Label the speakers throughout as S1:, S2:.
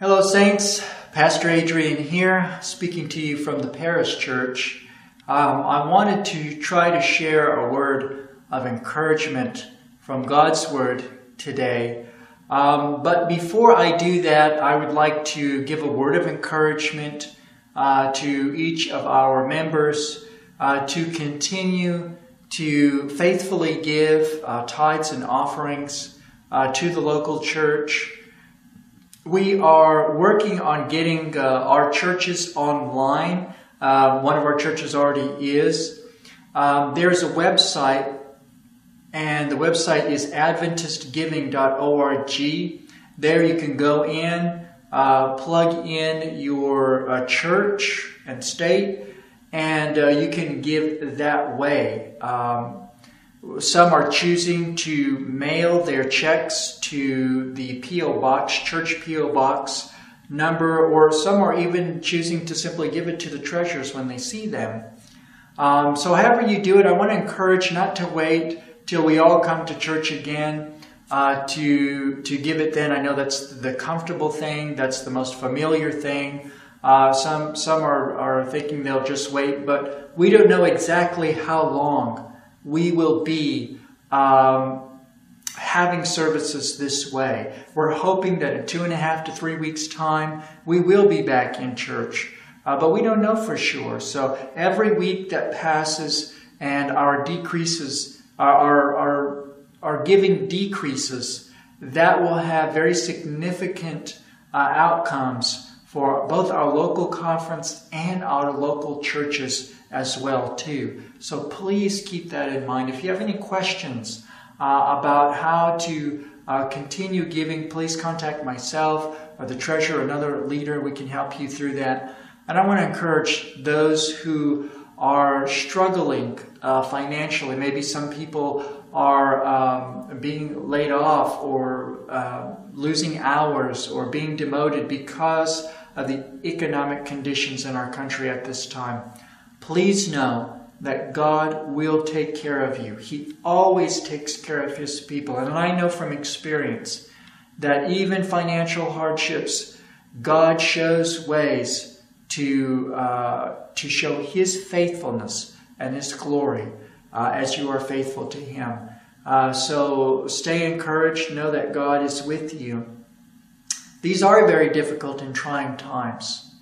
S1: Hello, Saints. Pastor Adrian here, speaking to you from the Paris Church. Um, I wanted to try to share a word of encouragement from God's Word today. Um, but before I do that, I would like to give a word of encouragement uh, to each of our members uh, to continue to faithfully give uh, tithes and offerings uh, to the local church. We are working on getting uh, our churches online. Uh, one of our churches already is. Um, there's a website, and the website is AdventistGiving.org. There you can go in, uh, plug in your uh, church and state, and uh, you can give that way. Um, some are choosing to mail their checks to the P.O. Box, church P.O. Box number, or some are even choosing to simply give it to the treasurers when they see them. Um, so, however you do it, I want to encourage not to wait till we all come to church again uh, to to give it. Then I know that's the comfortable thing, that's the most familiar thing. Uh, some some are, are thinking they'll just wait, but we don't know exactly how long we will be um, having services this way. We're hoping that in two and a half to three weeks' time, we will be back in church. Uh, but we don't know for sure. So every week that passes and our decreases, our, our, our giving decreases, that will have very significant uh, outcomes for both our local conference and our local churches as well too. So please keep that in mind. If you have any questions uh, about how to uh, continue giving, please contact myself or the treasurer, another leader. We can help you through that. And I want to encourage those who are struggling uh, financially. Maybe some people are um, being laid off or uh, losing hours or being demoted because of the economic conditions in our country at this time. Please know that God will take care of you. He always takes care of His people. And I know from experience that even financial hardships, God shows ways to, uh, to show His faithfulness and His glory uh, as you are faithful to Him. Uh, so stay encouraged. Know that God is with you. These are very difficult and trying times.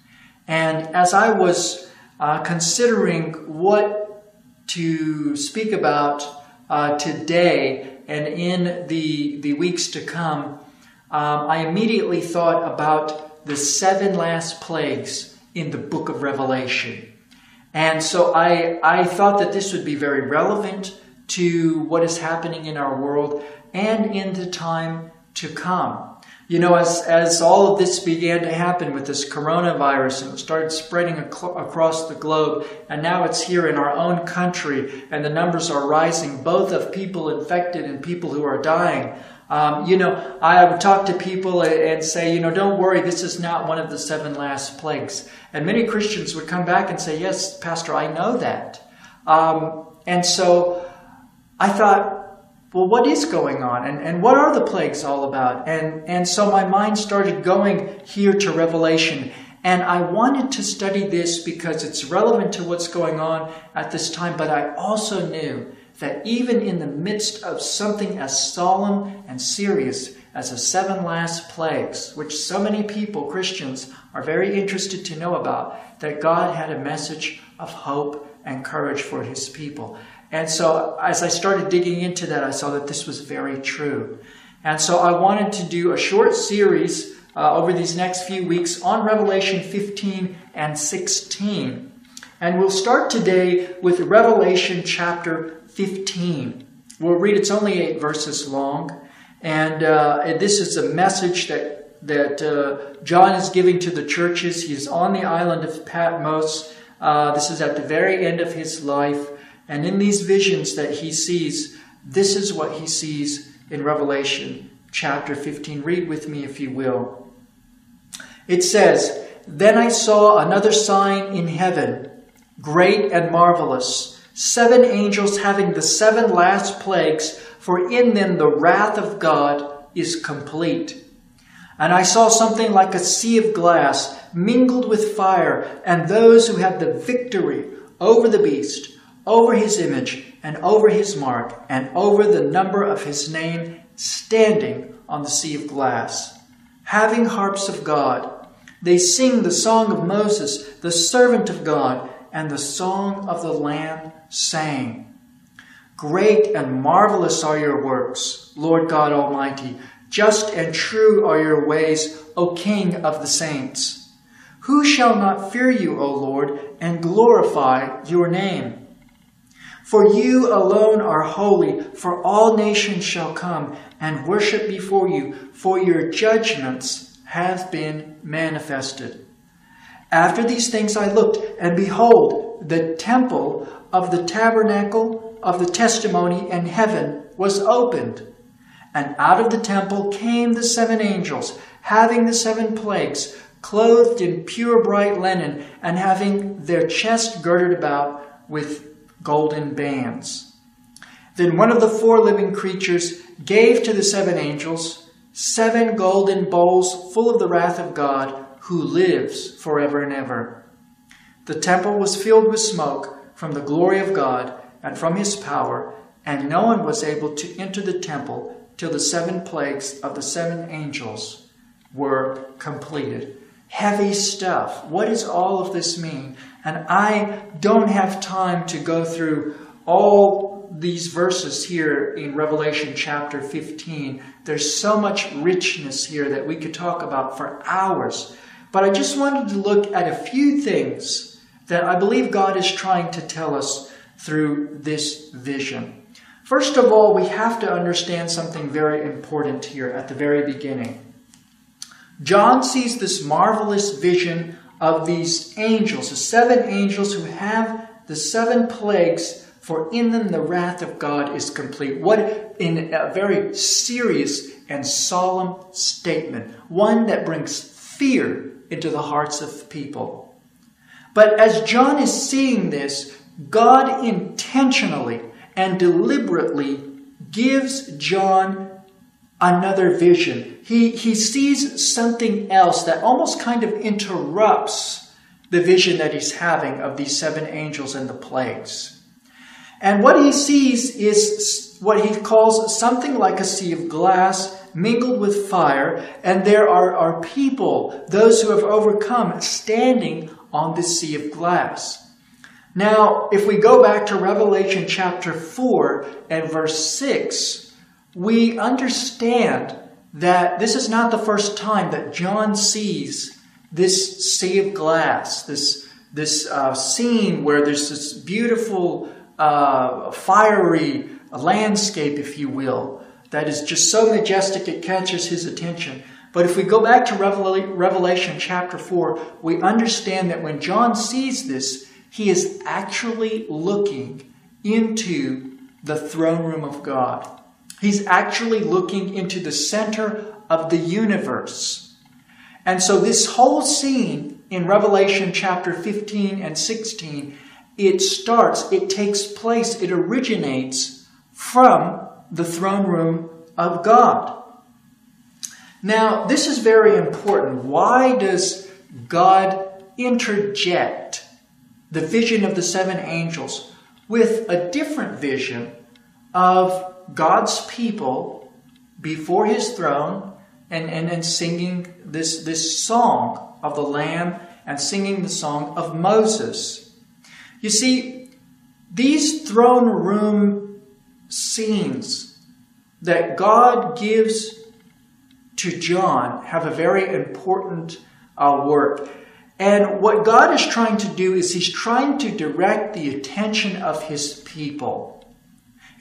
S1: And as I was uh, considering what to speak about uh, today and in the, the weeks to come, um, I immediately thought about the seven last plagues in the book of Revelation. And so I, I thought that this would be very relevant to what is happening in our world and in the time to come. You know, as, as all of this began to happen with this coronavirus and it started spreading ac- across the globe, and now it's here in our own country, and the numbers are rising, both of people infected and people who are dying. Um, you know, I would talk to people and say, you know, don't worry, this is not one of the seven last plagues. And many Christians would come back and say, yes, Pastor, I know that. Um, and so I thought, well, what is going on? And, and what are the plagues all about? And, and so my mind started going here to Revelation. And I wanted to study this because it's relevant to what's going on at this time, but I also knew that even in the midst of something as solemn and serious as the seven last plagues, which so many people, Christians, are very interested to know about, that God had a message of hope and courage for his people. And so as I started digging into that, I saw that this was very true. And so I wanted to do a short series uh, over these next few weeks on Revelation 15 and 16. And we'll start today with Revelation chapter 15. We'll read, it's only eight verses long. And, uh, this is a message that, that uh, John is giving to the churches. He's on the island of Patmos. Uh, this is at the very end of his life. And in these visions that he sees, this is what he sees in Revelation chapter 15. Read with me, if you will. It says, Then I saw another sign in heaven, great and marvelous, seven angels having the seven last plagues, for in them the wrath of God is complete. And I saw something like a sea of glass mingled with fire, and those who had the victory over the beast, over his image, and over his mark, and over the number of his name, standing on the sea of glass, having harps of God. They sing the song of Moses, the servant of God, and the song of the Lamb, saying, Great and marvelous are your works, Lord God Almighty. Just and true are your ways, O King of the saints. Who shall not fear you, O Lord, and glorify your name? For you alone are holy, for all nations shall come and worship before you, for your judgments have been manifested. After these things I looked, and behold, the temple of the tabernacle of the testimony in heaven was opened. And out of the temple came the seven angels, having the seven plagues, clothed in pure bright linen, and having their chest girded about with golden bands. Then one of the four living creatures gave to the seven angels seven golden bowls full of the wrath of God, who lives forever and ever. The temple was filled with smoke from the glory of God and from his power, and no one was able to enter the temple till the seven plagues of the seven angels were completed. Heavy stuff. What does all of this mean? And I don't have time to go through all these verses here in Revelation chapter 15. There's so much richness here that we could talk about for hours. But I just wanted to look at a few things that I believe God is trying to tell us through this vision. First of all, we have to understand something very important here at the very beginning. John sees this marvelous vision of these angels, the seven angels who have the seven plagues, for in them the wrath of God is complete. What in a very serious and solemn statement, one that brings fear into the hearts of people. But as John is seeing this, God intentionally and deliberately gives John another vision. He, he sees something else that almost kind of interrupts the vision that he's having of these seven angels and the plagues. And what he sees is what he calls something like a sea of glass mingled with fire, and there are, are people, those who have overcome, standing on the sea of glass. Now, if we go back to Revelation chapter 4 and verse 6, we understand that this is not the first time that John sees this sea of glass, this, this uh, scene where there's this beautiful, uh, fiery landscape, if you will, that is just so majestic it catches his attention. But if we go back to Revelation chapter 4, we understand that when John sees this, he is actually looking into the throne room of God. He's actually looking into the center of the universe. And so this whole scene in Revelation chapter 15 and 16, it starts, it takes place, it originates from the throne room of God. Now, this is very important. Why does God interject the vision of the seven angels with a different vision of God's people before his throne and, and, and singing this, this song of the Lamb and singing the song of Moses? You see, these throne room scenes that God gives to John have a very important uh, work. And what God is trying to do is He's trying to direct the attention of His people.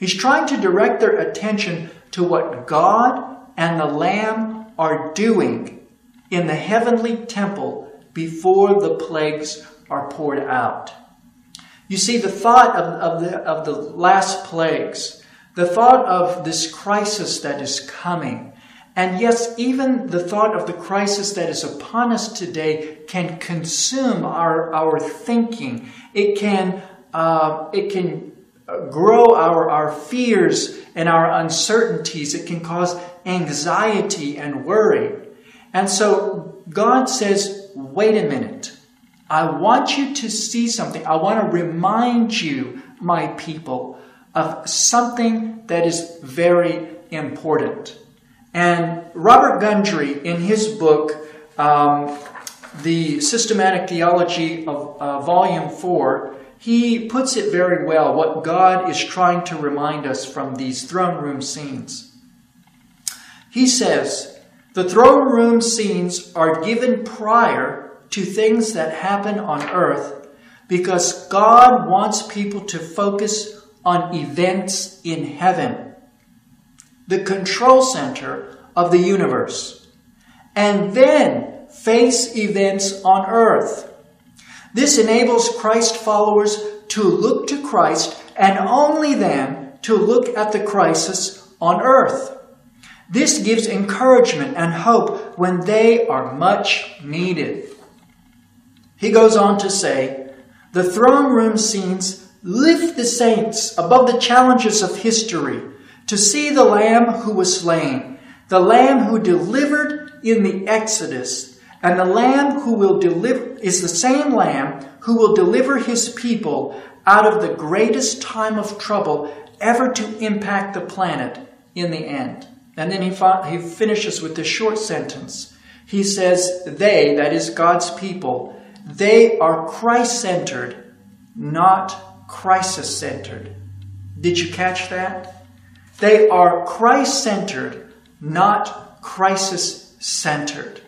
S1: He's trying to direct their attention to what God and the Lamb are doing in the heavenly temple before the plagues are poured out. You see, the thought of, of, the, of the last plagues, the thought of this crisis that is coming, and yes, even the thought of the crisis that is upon us today can consume our, our thinking. It can, uh, it can grow our, our fears and our uncertainties. It can cause anxiety and worry. And so God says, wait a minute. I want you to see something. I want to remind you, my people, of something that is very important. And Robert Gundry, in his book, um, The Systematic Theology of uh, Volume 4, he puts it very well what God is trying to remind us from these throne room scenes. He says, the throne room scenes are given prior to things that happen on earth because God wants people to focus on events in heaven, the control center of the universe, and then face events on earth. This enables Christ followers to look to Christ and only then to look at the crisis on earth. This gives encouragement and hope when they are much needed. He goes on to say, the throne room scenes lift the saints above the challenges of history to see the Lamb who was slain, the Lamb who delivered in the Exodus, and the Lamb who will deliver is the same Lamb who will deliver his people out of the greatest time of trouble ever to impact the planet in the end. And then he, he finishes with this short sentence. He says, They, that is God's people, they are Christ centered, not crisis centered. Did you catch that? They are Christ centered, not crisis centered.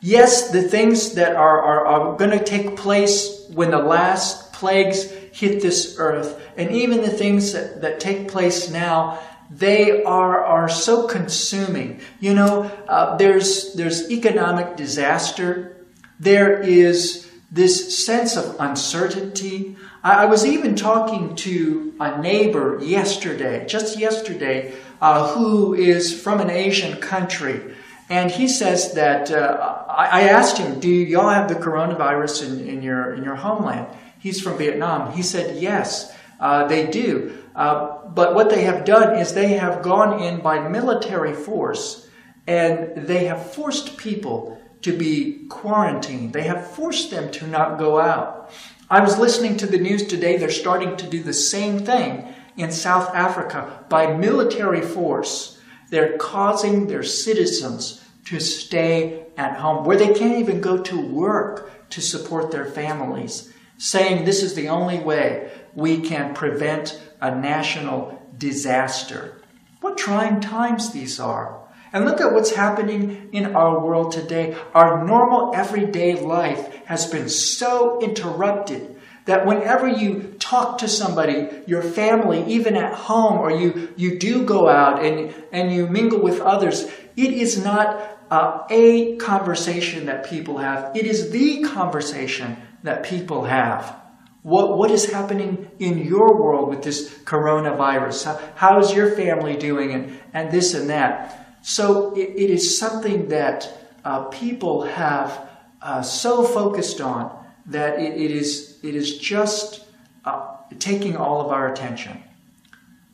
S1: Yes, the things that are, are, are going to take place when the last plagues hit this earth, and even the things that, that take place now, they are, are so consuming. You know, uh, there's, there's economic disaster there is this sense of uncertainty. I, I was even talking to a neighbor yesterday, just yesterday, uh, who is from an Asian country. And he says that uh, I, I, asked him, "Do y'all have the coronavirus in, in, your in your homeland?" He's from Vietnam. He said, "Yes, uh, they do. Uh, but what they have done is they have gone in by military force, and they have forced people to be quarantined. They have forced them to not go out. I was listening to the news today. They're starting to do the same thing in South Africa by military force. They're causing their citizens to stay at home where they can't even go to work to support their families, saying this is the only way we can prevent a national disaster. What trying times these are. And look at what's happening in our world today. Our normal everyday life has been so interrupted that whenever you talk to somebody, your family, even at home, or you, you do go out and, and you mingle with others, it is not uh, a conversation that people have. It is the conversation that people have. What, what is happening in your world with this coronavirus? How, how is your family doing? And, and this and that. So it, it is something that uh, people have uh, so focused on that it, it, is, it is just uh, taking all of our attention.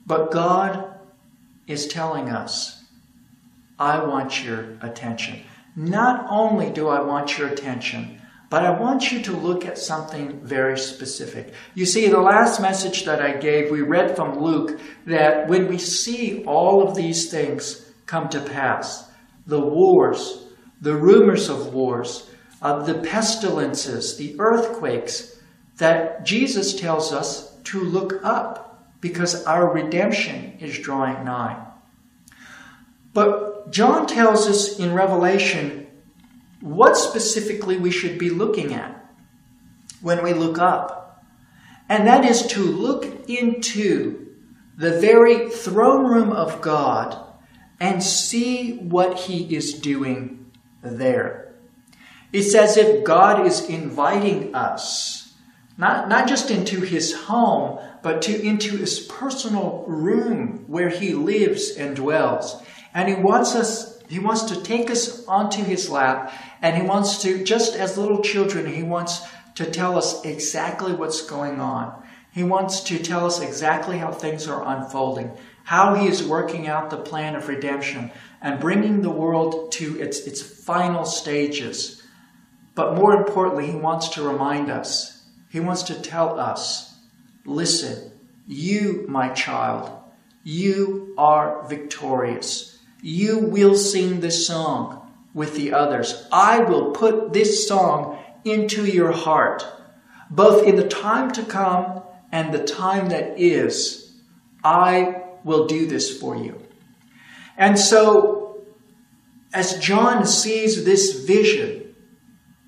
S1: But God is telling us, I want your attention. Not only do I want your attention, but I want you to look at something very specific. You see, the last message that I gave, we read from Luke that when we see all of these things, come to pass. The wars, the rumors of wars, uh, the pestilences, the earthquakes, that Jesus tells us to look up because our redemption is drawing nigh. But John tells us in Revelation what specifically we should be looking at when we look up. And that is to look into the very throne room of God and see what he is doing there. It's as if God is inviting us, not, not just into his home, but to into his personal room where he lives and dwells. And he wants us, he wants to take us onto his lap, and he wants to, just as little children, he wants to tell us exactly what's going on. He wants to tell us exactly how things are unfolding how he is working out the plan of redemption, and bringing the world to its, its final stages. But more importantly, he wants to remind us, he wants to tell us listen, you, my child, you are victorious. You will sing this song with the others. I will put this song into your heart, both in the time to come and the time that is. I will do this for you. And so, as John sees this vision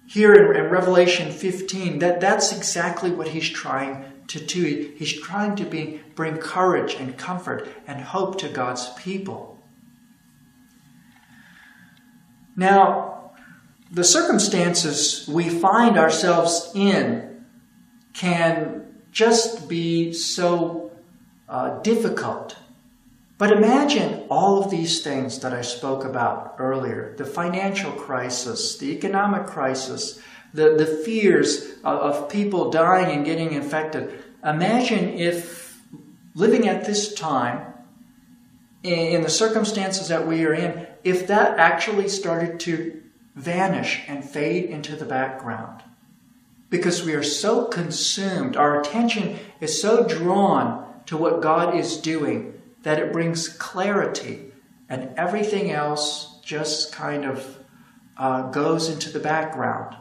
S1: here in, in Revelation 15, that, that's exactly what he's trying to do. He's trying to be, bring courage and comfort and hope to God's people. Now, the circumstances we find ourselves in can just be so uh, difficult. But imagine all of these things that I spoke about earlier the financial crisis, the economic crisis, the, the fears of, of people dying and getting infected. Imagine if living at this time, in, in the circumstances that we are in, if that actually started to vanish and fade into the background. Because we are so consumed, our attention is so drawn to what God is doing that it brings clarity, and everything else just kind of uh, goes into the background.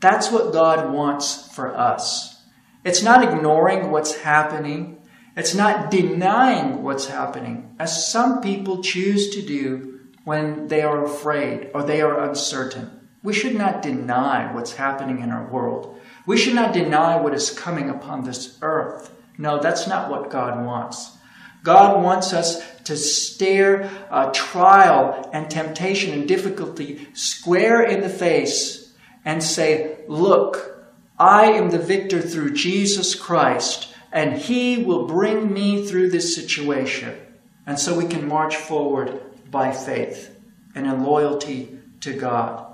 S1: That's what God wants for us. It's not ignoring what's happening. It's not denying what's happening, as some people choose to do when they are afraid or they are uncertain. We should not deny what's happening in our world. We should not deny what is coming upon this earth. No, that's not what God wants. God wants us to stare uh, trial and temptation and difficulty square in the face and say, Look, I am the victor through Jesus Christ, and He will bring me through this situation. And so we can march forward by faith and in loyalty to God.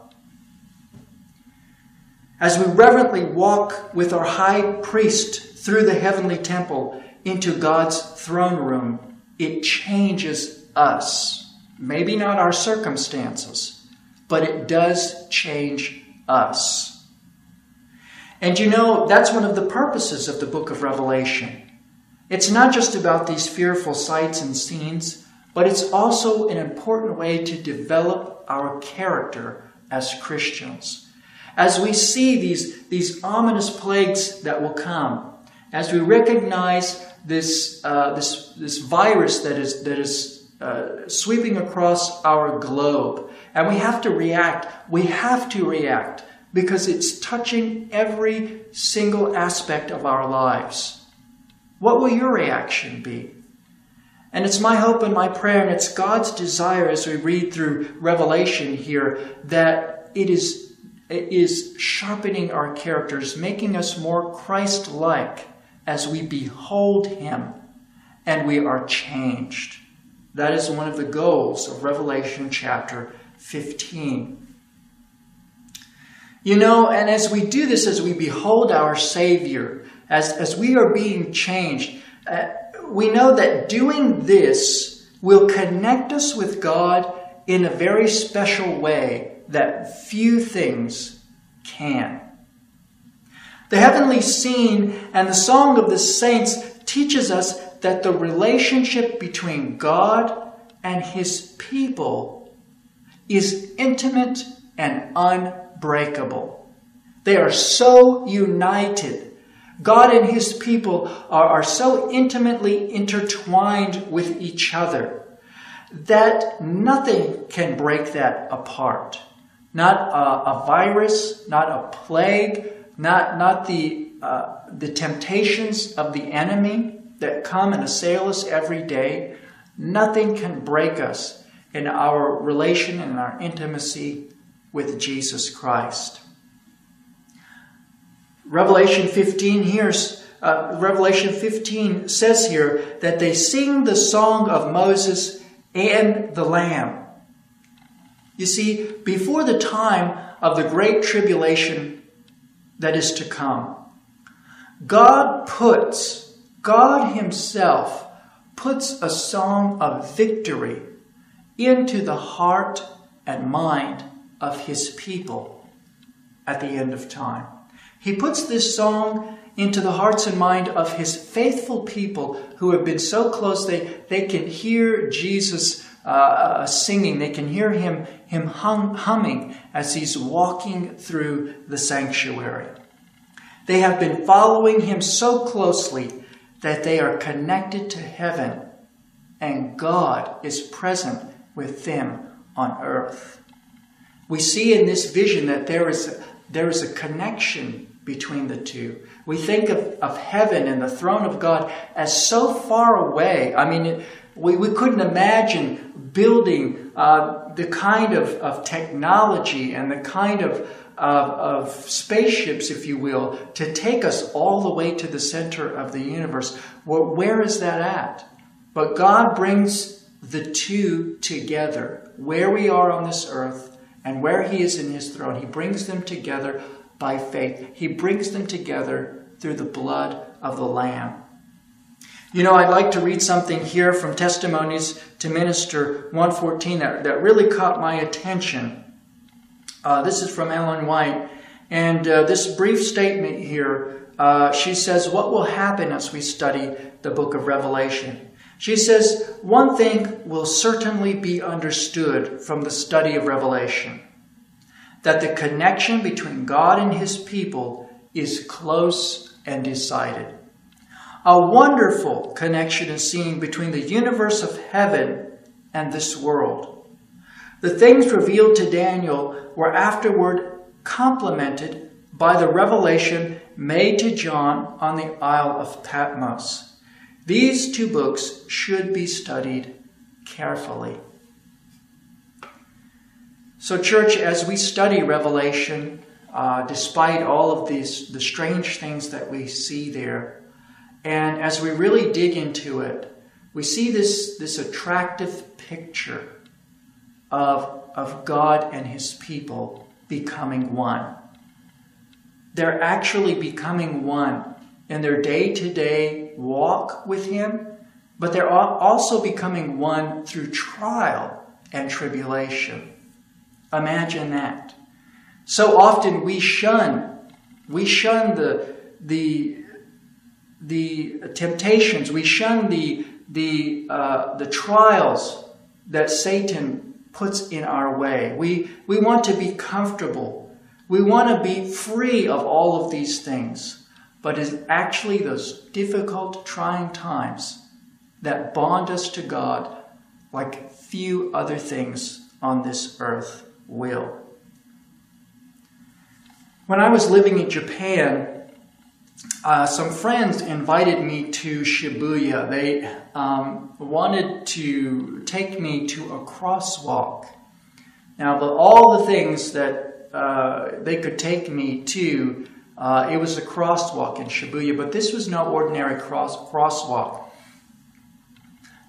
S1: As we reverently walk with our high priest through the heavenly temple into God's throne room, it changes us. Maybe not our circumstances, but it does change us. And you know, that's one of the purposes of the book of Revelation. It's not just about these fearful sights and scenes, but it's also an important way to develop our character as Christians. As we see these, these ominous plagues that will come, as we recognize this, uh, this, this virus that is, that is uh, sweeping across our globe, and we have to react, we have to react because it's touching every single aspect of our lives. What will your reaction be? And it's my hope and my prayer, and it's God's desire as we read through Revelation here that it is, it is sharpening our characters, making us more Christ like as we behold Him and we are changed. That is one of the goals of Revelation chapter 15. You know, and as we do this, as we behold our Savior, as, as we are being changed, uh, we know that doing this will connect us with God in a very special way that few things can. The heavenly scene and the song of the saints teaches us that the relationship between God and his people is intimate and unbreakable. They are so united God and his people are, are so intimately intertwined with each other that nothing can break that apart. Not a, a virus, not a plague, not, not the, uh, the temptations of the enemy that come and assail us every day. Nothing can break us in our relation and our intimacy with Jesus Christ. Revelation 15 here, uh, Revelation 15 says here that they sing the song of Moses and the Lamb. You see, before the time of the great tribulation that is to come, God puts, God Himself puts a song of victory into the heart and mind of his people at the end of time. He puts this song into the hearts and mind of his faithful people who have been so close. They, they can hear Jesus uh, uh, singing, they can hear him, him hum, humming as he's walking through the sanctuary. They have been following him so closely that they are connected to heaven and God is present with them on earth. We see in this vision that there is a, there is a connection between the two. We think of, of heaven and the throne of God as so far away. I mean, it, we, we couldn't imagine building uh, the kind of, of technology and the kind of, of, of spaceships, if you will, to take us all the way to the center of the universe. Well, where is that at? But God brings the two together, where we are on this earth and where He is in His throne. He brings them together by faith. He brings them together through the blood of the Lamb. You know, I'd like to read something here from Testimonies to Minister 114 that, that really caught my attention. Uh, this is from Ellen White. And uh, this brief statement here, uh, she says, What will happen as we study the book of Revelation? She says, One thing will certainly be understood from the study of Revelation that the connection between God and his people is close and decided. A wonderful connection is seen between the universe of heaven and this world. The things revealed to Daniel were afterward complemented by the revelation made to John on the Isle of Patmos. These two books should be studied carefully. So, church, as we study Revelation, uh, despite all of these the strange things that we see there, and as we really dig into it, we see this, this attractive picture of, of God and His people becoming one. They're actually becoming one in their day to day walk with Him, but they're also becoming one through trial and tribulation. Imagine that. So often we shun, we shun the, the, the temptations, we shun the, the, uh, the trials that Satan puts in our way. We, we want to be comfortable. We want to be free of all of these things. But it's actually those difficult, trying times that bond us to God like few other things on this earth will. When I was living in Japan, uh, some friends invited me to Shibuya. They um, wanted to take me to a crosswalk. Now, the, all the things that uh, they could take me to, uh, it was a crosswalk in Shibuya, but this was no ordinary cross, crosswalk.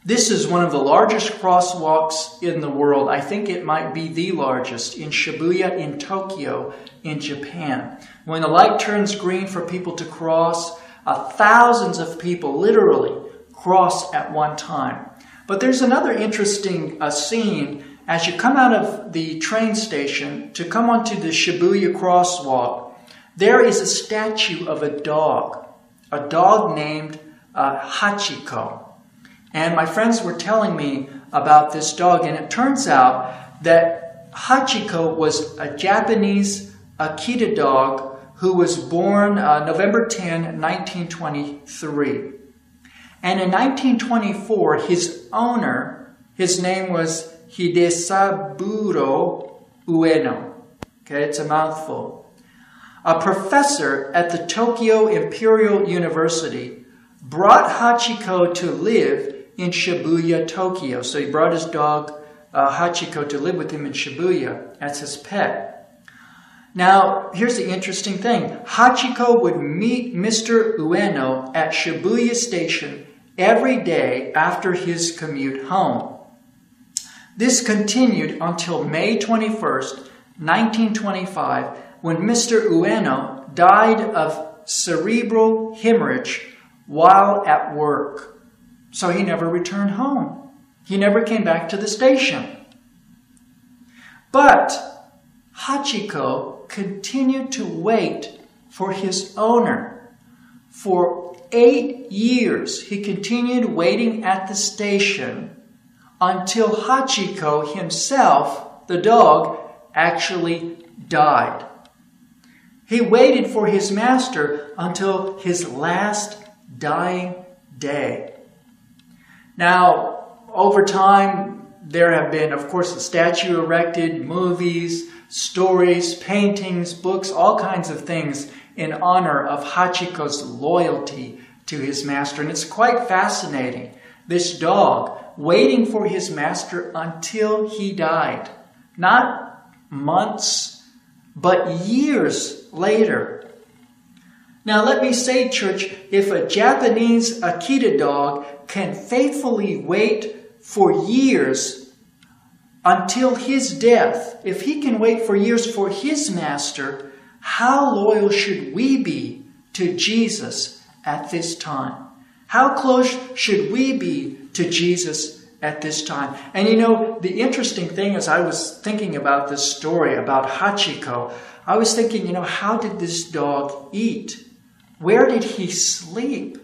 S1: This is one of the largest crosswalks in the world. I think it might be the largest in Shibuya in Tokyo in Japan. When the light turns green for people to cross, uh, thousands of people literally cross at one time. But there's another interesting uh, scene as you come out of the train station to come onto the Shibuya crosswalk. There is a statue of a dog, a dog named uh, Hachiko. And my friends were telling me about this dog, and it turns out that Hachiko was a Japanese Akita dog who was born uh, November 10, 1923. And in 1924, his owner, his name was Hidesaburo Ueno. Okay, it's a mouthful. A professor at the Tokyo Imperial University brought Hachiko to live in Shibuya, Tokyo. So he brought his dog uh, Hachiko to live with him in Shibuya as his pet. Now, here's the interesting thing Hachiko would meet Mr. Ueno at Shibuya Station every day after his commute home. This continued until May 21st, 1925, when Mr. Ueno died of cerebral hemorrhage while at work. So he never returned home. He never came back to the station. But Hachiko continued to wait for his owner. For eight years, he continued waiting at the station until Hachiko himself, the dog, actually died. He waited for his master until his last dying day. Now, over time, there have been, of course, a statue erected, movies, stories, paintings, books, all kinds of things in honor of Hachiko's loyalty to his master. And it's quite fascinating. This dog waiting for his master until he died. Not months, but years later. Now, let me say, church, if a Japanese Akita dog can faithfully wait for years until his death, if he can wait for years for his master, how loyal should we be to Jesus at this time? How close should we be to Jesus at this time? And you know, the interesting thing as I was thinking about this story about Hachiko, I was thinking, you know, how did this dog eat? Where did he sleep?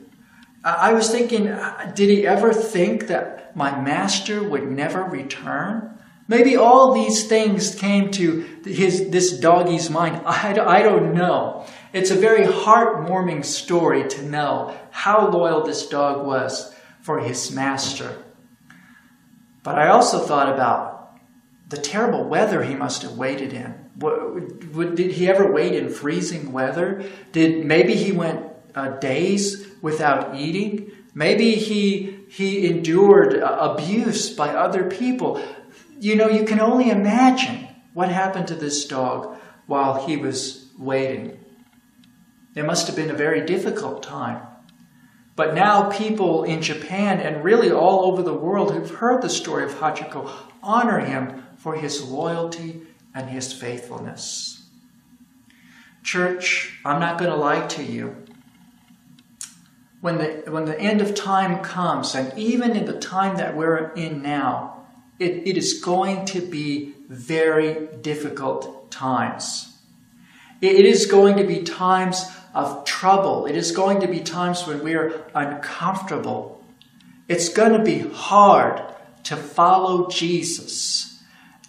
S1: I was thinking, uh, did he ever think that my master would never return? Maybe all these things came to his, this doggy's mind. I, I don't know. It's a very heartwarming story to know how loyal this dog was for his master. But I also thought about the terrible weather he must have waited in. Did he ever wait in freezing weather? Did maybe he went uh, days without eating? Maybe he he endured uh, abuse by other people. You know, you can only imagine what happened to this dog while he was waiting. It must have been a very difficult time. But now people in Japan and really all over the world who've heard the story of Hachiko honor him for his loyalty and his faithfulness. Church, I'm not going to lie to you. When the, when the end of time comes, and even in the time that we're in now, it, it is going to be very difficult times. It, it is going to be times of trouble. It is going to be times when we are uncomfortable. It's going to be hard to follow Jesus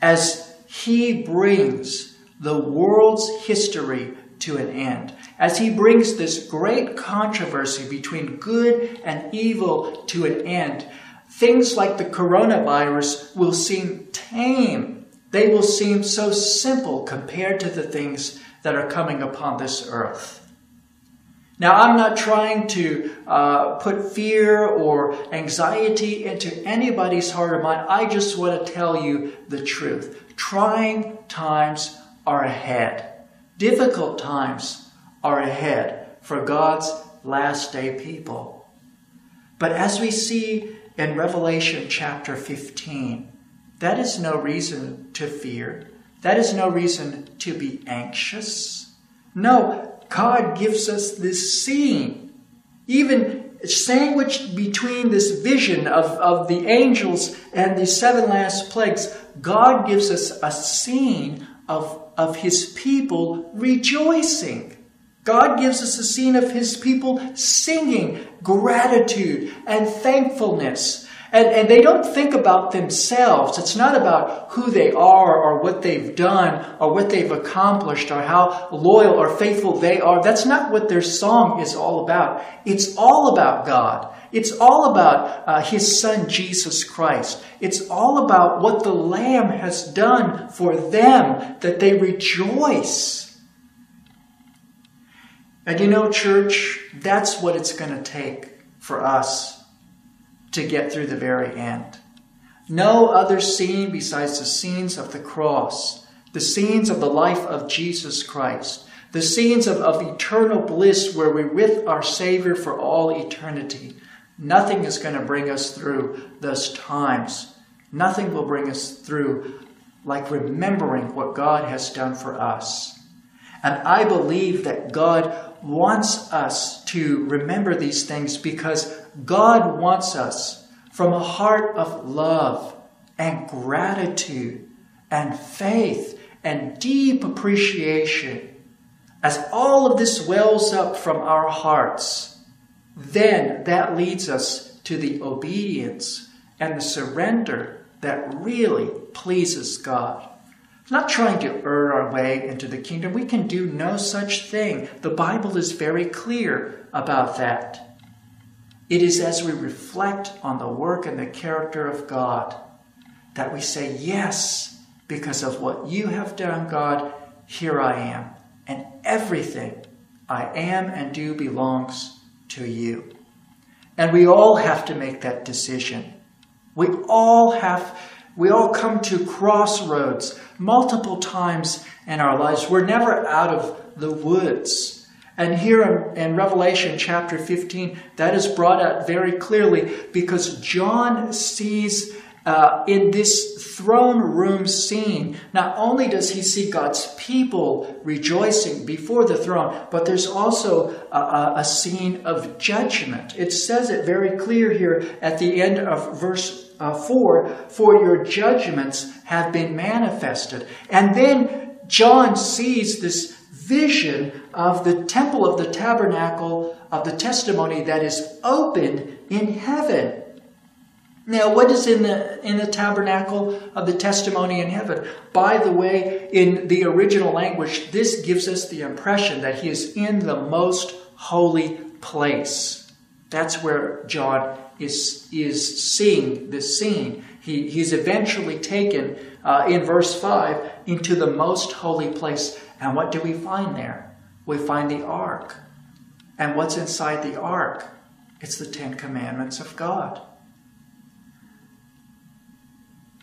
S1: as he brings the world's history to an end, as he brings this great controversy between good and evil to an end. Things like the coronavirus will seem tame. They will seem so simple compared to the things that are coming upon this earth. Now, I'm not trying to uh, put fear or anxiety into anybody's heart or mind. I just want to tell you the truth. Trying times are ahead, difficult times are ahead for God's last day people. But as we see in Revelation chapter 15, that is no reason to fear. That is no reason to be anxious. No, God gives us this scene, even sandwiched between this vision of, of the angels and the seven last plagues. God gives us a scene of, of his people rejoicing. God gives us a scene of his people singing gratitude and thankfulness and, and they don't think about themselves. It's not about who they are or what they've done or what they've accomplished or how loyal or faithful they are. That's not what their song is all about. It's all about God. It's all about uh, His Son, Jesus Christ. It's all about what the Lamb has done for them that they rejoice. And you know, church, that's what it's going to take for us to get through the very end. No other scene besides the scenes of the cross, the scenes of the life of Jesus Christ, the scenes of, of eternal bliss where we're with our Savior for all eternity. Nothing is going to bring us through those times. Nothing will bring us through like remembering what God has done for us. And I believe that God wants us to remember these things because God wants us from a heart of love and gratitude and faith and deep appreciation, as all of this wells up from our hearts, then that leads us to the obedience and the surrender that really pleases God. Not trying to earn our way into the kingdom. We can do no such thing. The Bible is very clear about that. It is as we reflect on the work and the character of God that we say, Yes, because of what you have done, God, here I am. And everything I am and do belongs to you. And we all have to make that decision. We all have, we all come to crossroads multiple times in our lives. We're never out of the woods. And here in, Revelation chapter 15, that is brought out very clearly because John sees uh, in this throne room scene, not only does he see God's people rejoicing before the throne, but there's also a, a scene of judgment. It says it very clear here at the end of verse uh, 4 For your judgments have been manifested. And then John sees this vision of the temple of the tabernacle of the testimony that is opened in heaven. Now, what is in the in the tabernacle of the testimony in heaven? By the way, in the original language, this gives us the impression that he is in the most holy place. That's where John is is seeing this scene. He, he's eventually taken uh, in verse five into the most holy place, and what do we find there? We find the ark, and what's inside the ark? It's the Ten Commandments of God.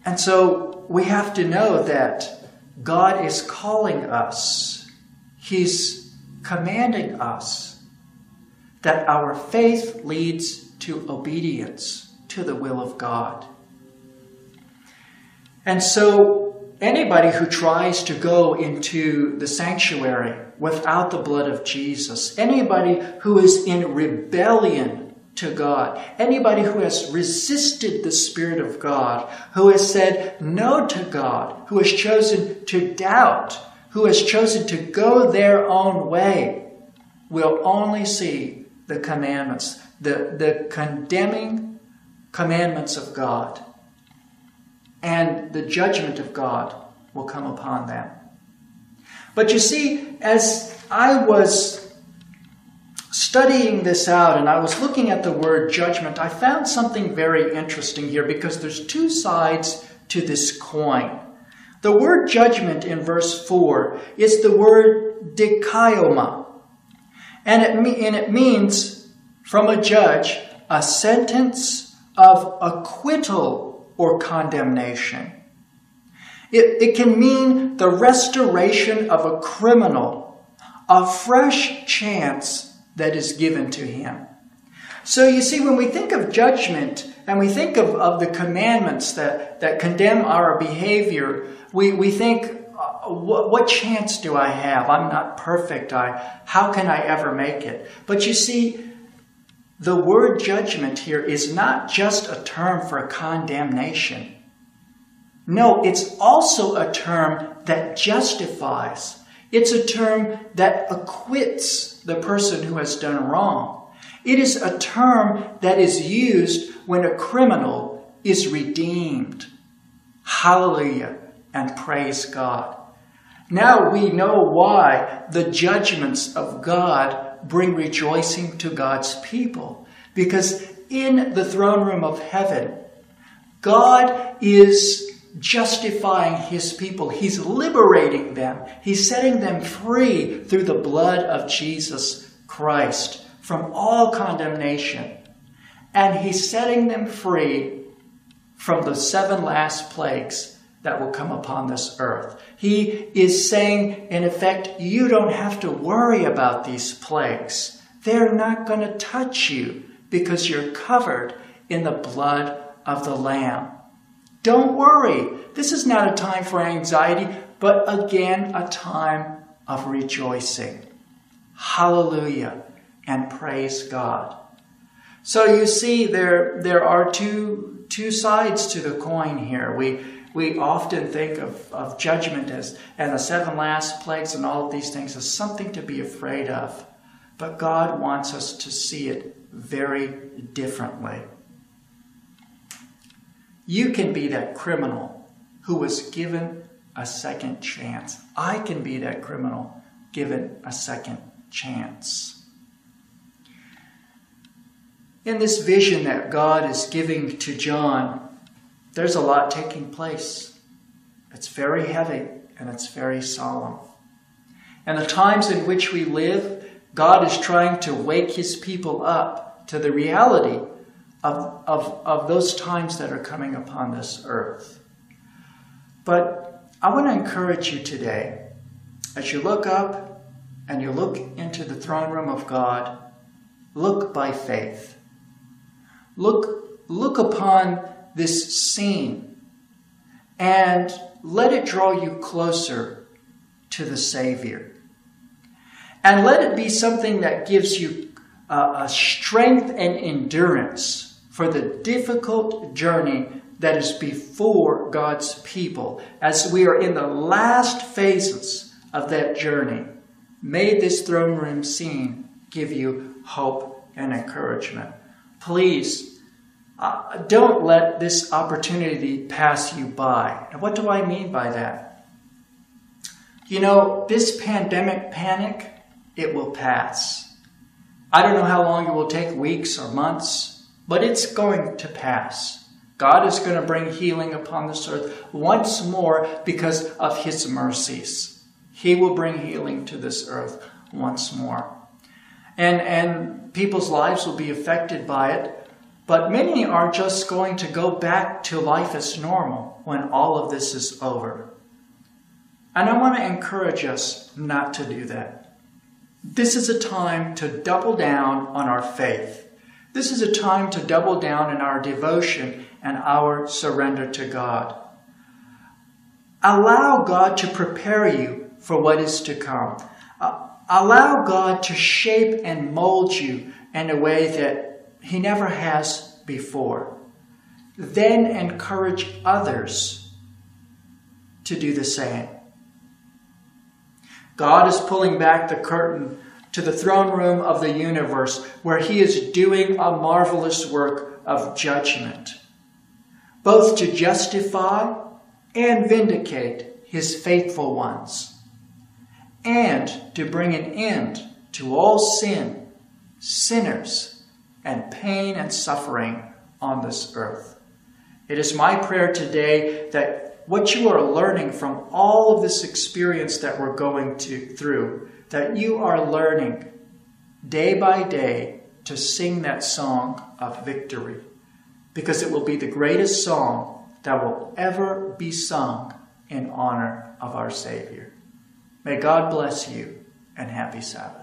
S1: And so we have to know that God is calling us, He's commanding us that our faith leads to obedience to the will of God. And so, anybody who tries to go into the sanctuary without the blood of Jesus, anybody who is in rebellion to God. Anybody who has resisted the Spirit of God, who has said no to God, who has chosen to doubt, who has chosen to go their own way, will only see the commandments, the, the condemning commandments of God. And the judgment of God will come upon them. But you see, as I was studying this out and I was looking at the word judgment, I found something very interesting here because there's two sides to this coin. The word judgment in verse 4 is the word dikaioma, and it, and it means from a judge a sentence of acquittal or condemnation. It, it can mean the restoration of a criminal, a fresh chance that is given to him. So you see, when we think of judgment and we think of, of the commandments that, that condemn our behavior, we, we think, uh, what, what chance do I have? I'm not perfect. I, how can I ever make it? But you see, the word judgment here is not just a term for condemnation. No, it's also a term that justifies. It's a term that acquits the person who has done wrong. It is a term that is used when a criminal is redeemed. Hallelujah and praise God. Now we know why the judgments of God bring rejoicing to God's people. Because in the throne room of heaven, God is justifying his people. He's liberating them. He's setting them free through the blood of Jesus Christ from all condemnation. And he's setting them free from the seven last plagues that will come upon this earth. He is saying, in effect, you don't have to worry about these plagues. They're not going to touch you because you're covered in the blood of the Lamb. Don't worry. This is not a time for anxiety, but again, a time of rejoicing. Hallelujah and praise God. So you see, there, there are two, two sides to the coin here. We, we often think of, of judgment as and the seven last plagues and all of these things as something to be afraid of. But God wants us to see it very differently. You can be that criminal who was given a second chance. I can be that criminal given a second chance. In this vision that God is giving to John, there's a lot taking place. It's very heavy and it's very solemn. And the times in which we live, God is trying to wake his people up to the reality of, of, of those times that are coming upon this earth. But I want to encourage you today, as you look up and you look into the throne room of God, look by faith. Look, look upon this scene and let it draw you closer to the Savior. And let it be something that gives you a strength and endurance for the difficult journey that is before God's people as we are in the last phases of that journey. May this throne room scene give you hope and encouragement. Please uh, don't let this opportunity pass you by. And what do I mean by that? You know, this pandemic panic, it will pass. I don't know how long it will take weeks or months, but it's going to pass. God is going to bring healing upon this earth once more because of his mercies. He will bring healing to this earth once more. And, and people's lives will be affected by it but many are just going to go back to life as normal when all of this is over. And I want to encourage us not to do that. This is a time to double down on our faith. This is a time to double down in our devotion and our surrender to God. Allow God to prepare you for what is to come. Uh, allow God to shape and mold you in a way that he never has before. Then encourage others to do the same. God is pulling back the curtain to the throne room of the universe where he is doing a marvelous work of judgment, both to justify and vindicate his faithful ones, and to bring an end to all sin, sinners, and pain and suffering on this earth. It is my prayer today that what you are learning from all of this experience that we're going to, through, that you are learning day by day to sing that song of victory, because it will be the greatest song that will ever be sung in honor of our Savior. May God bless you and happy Sabbath.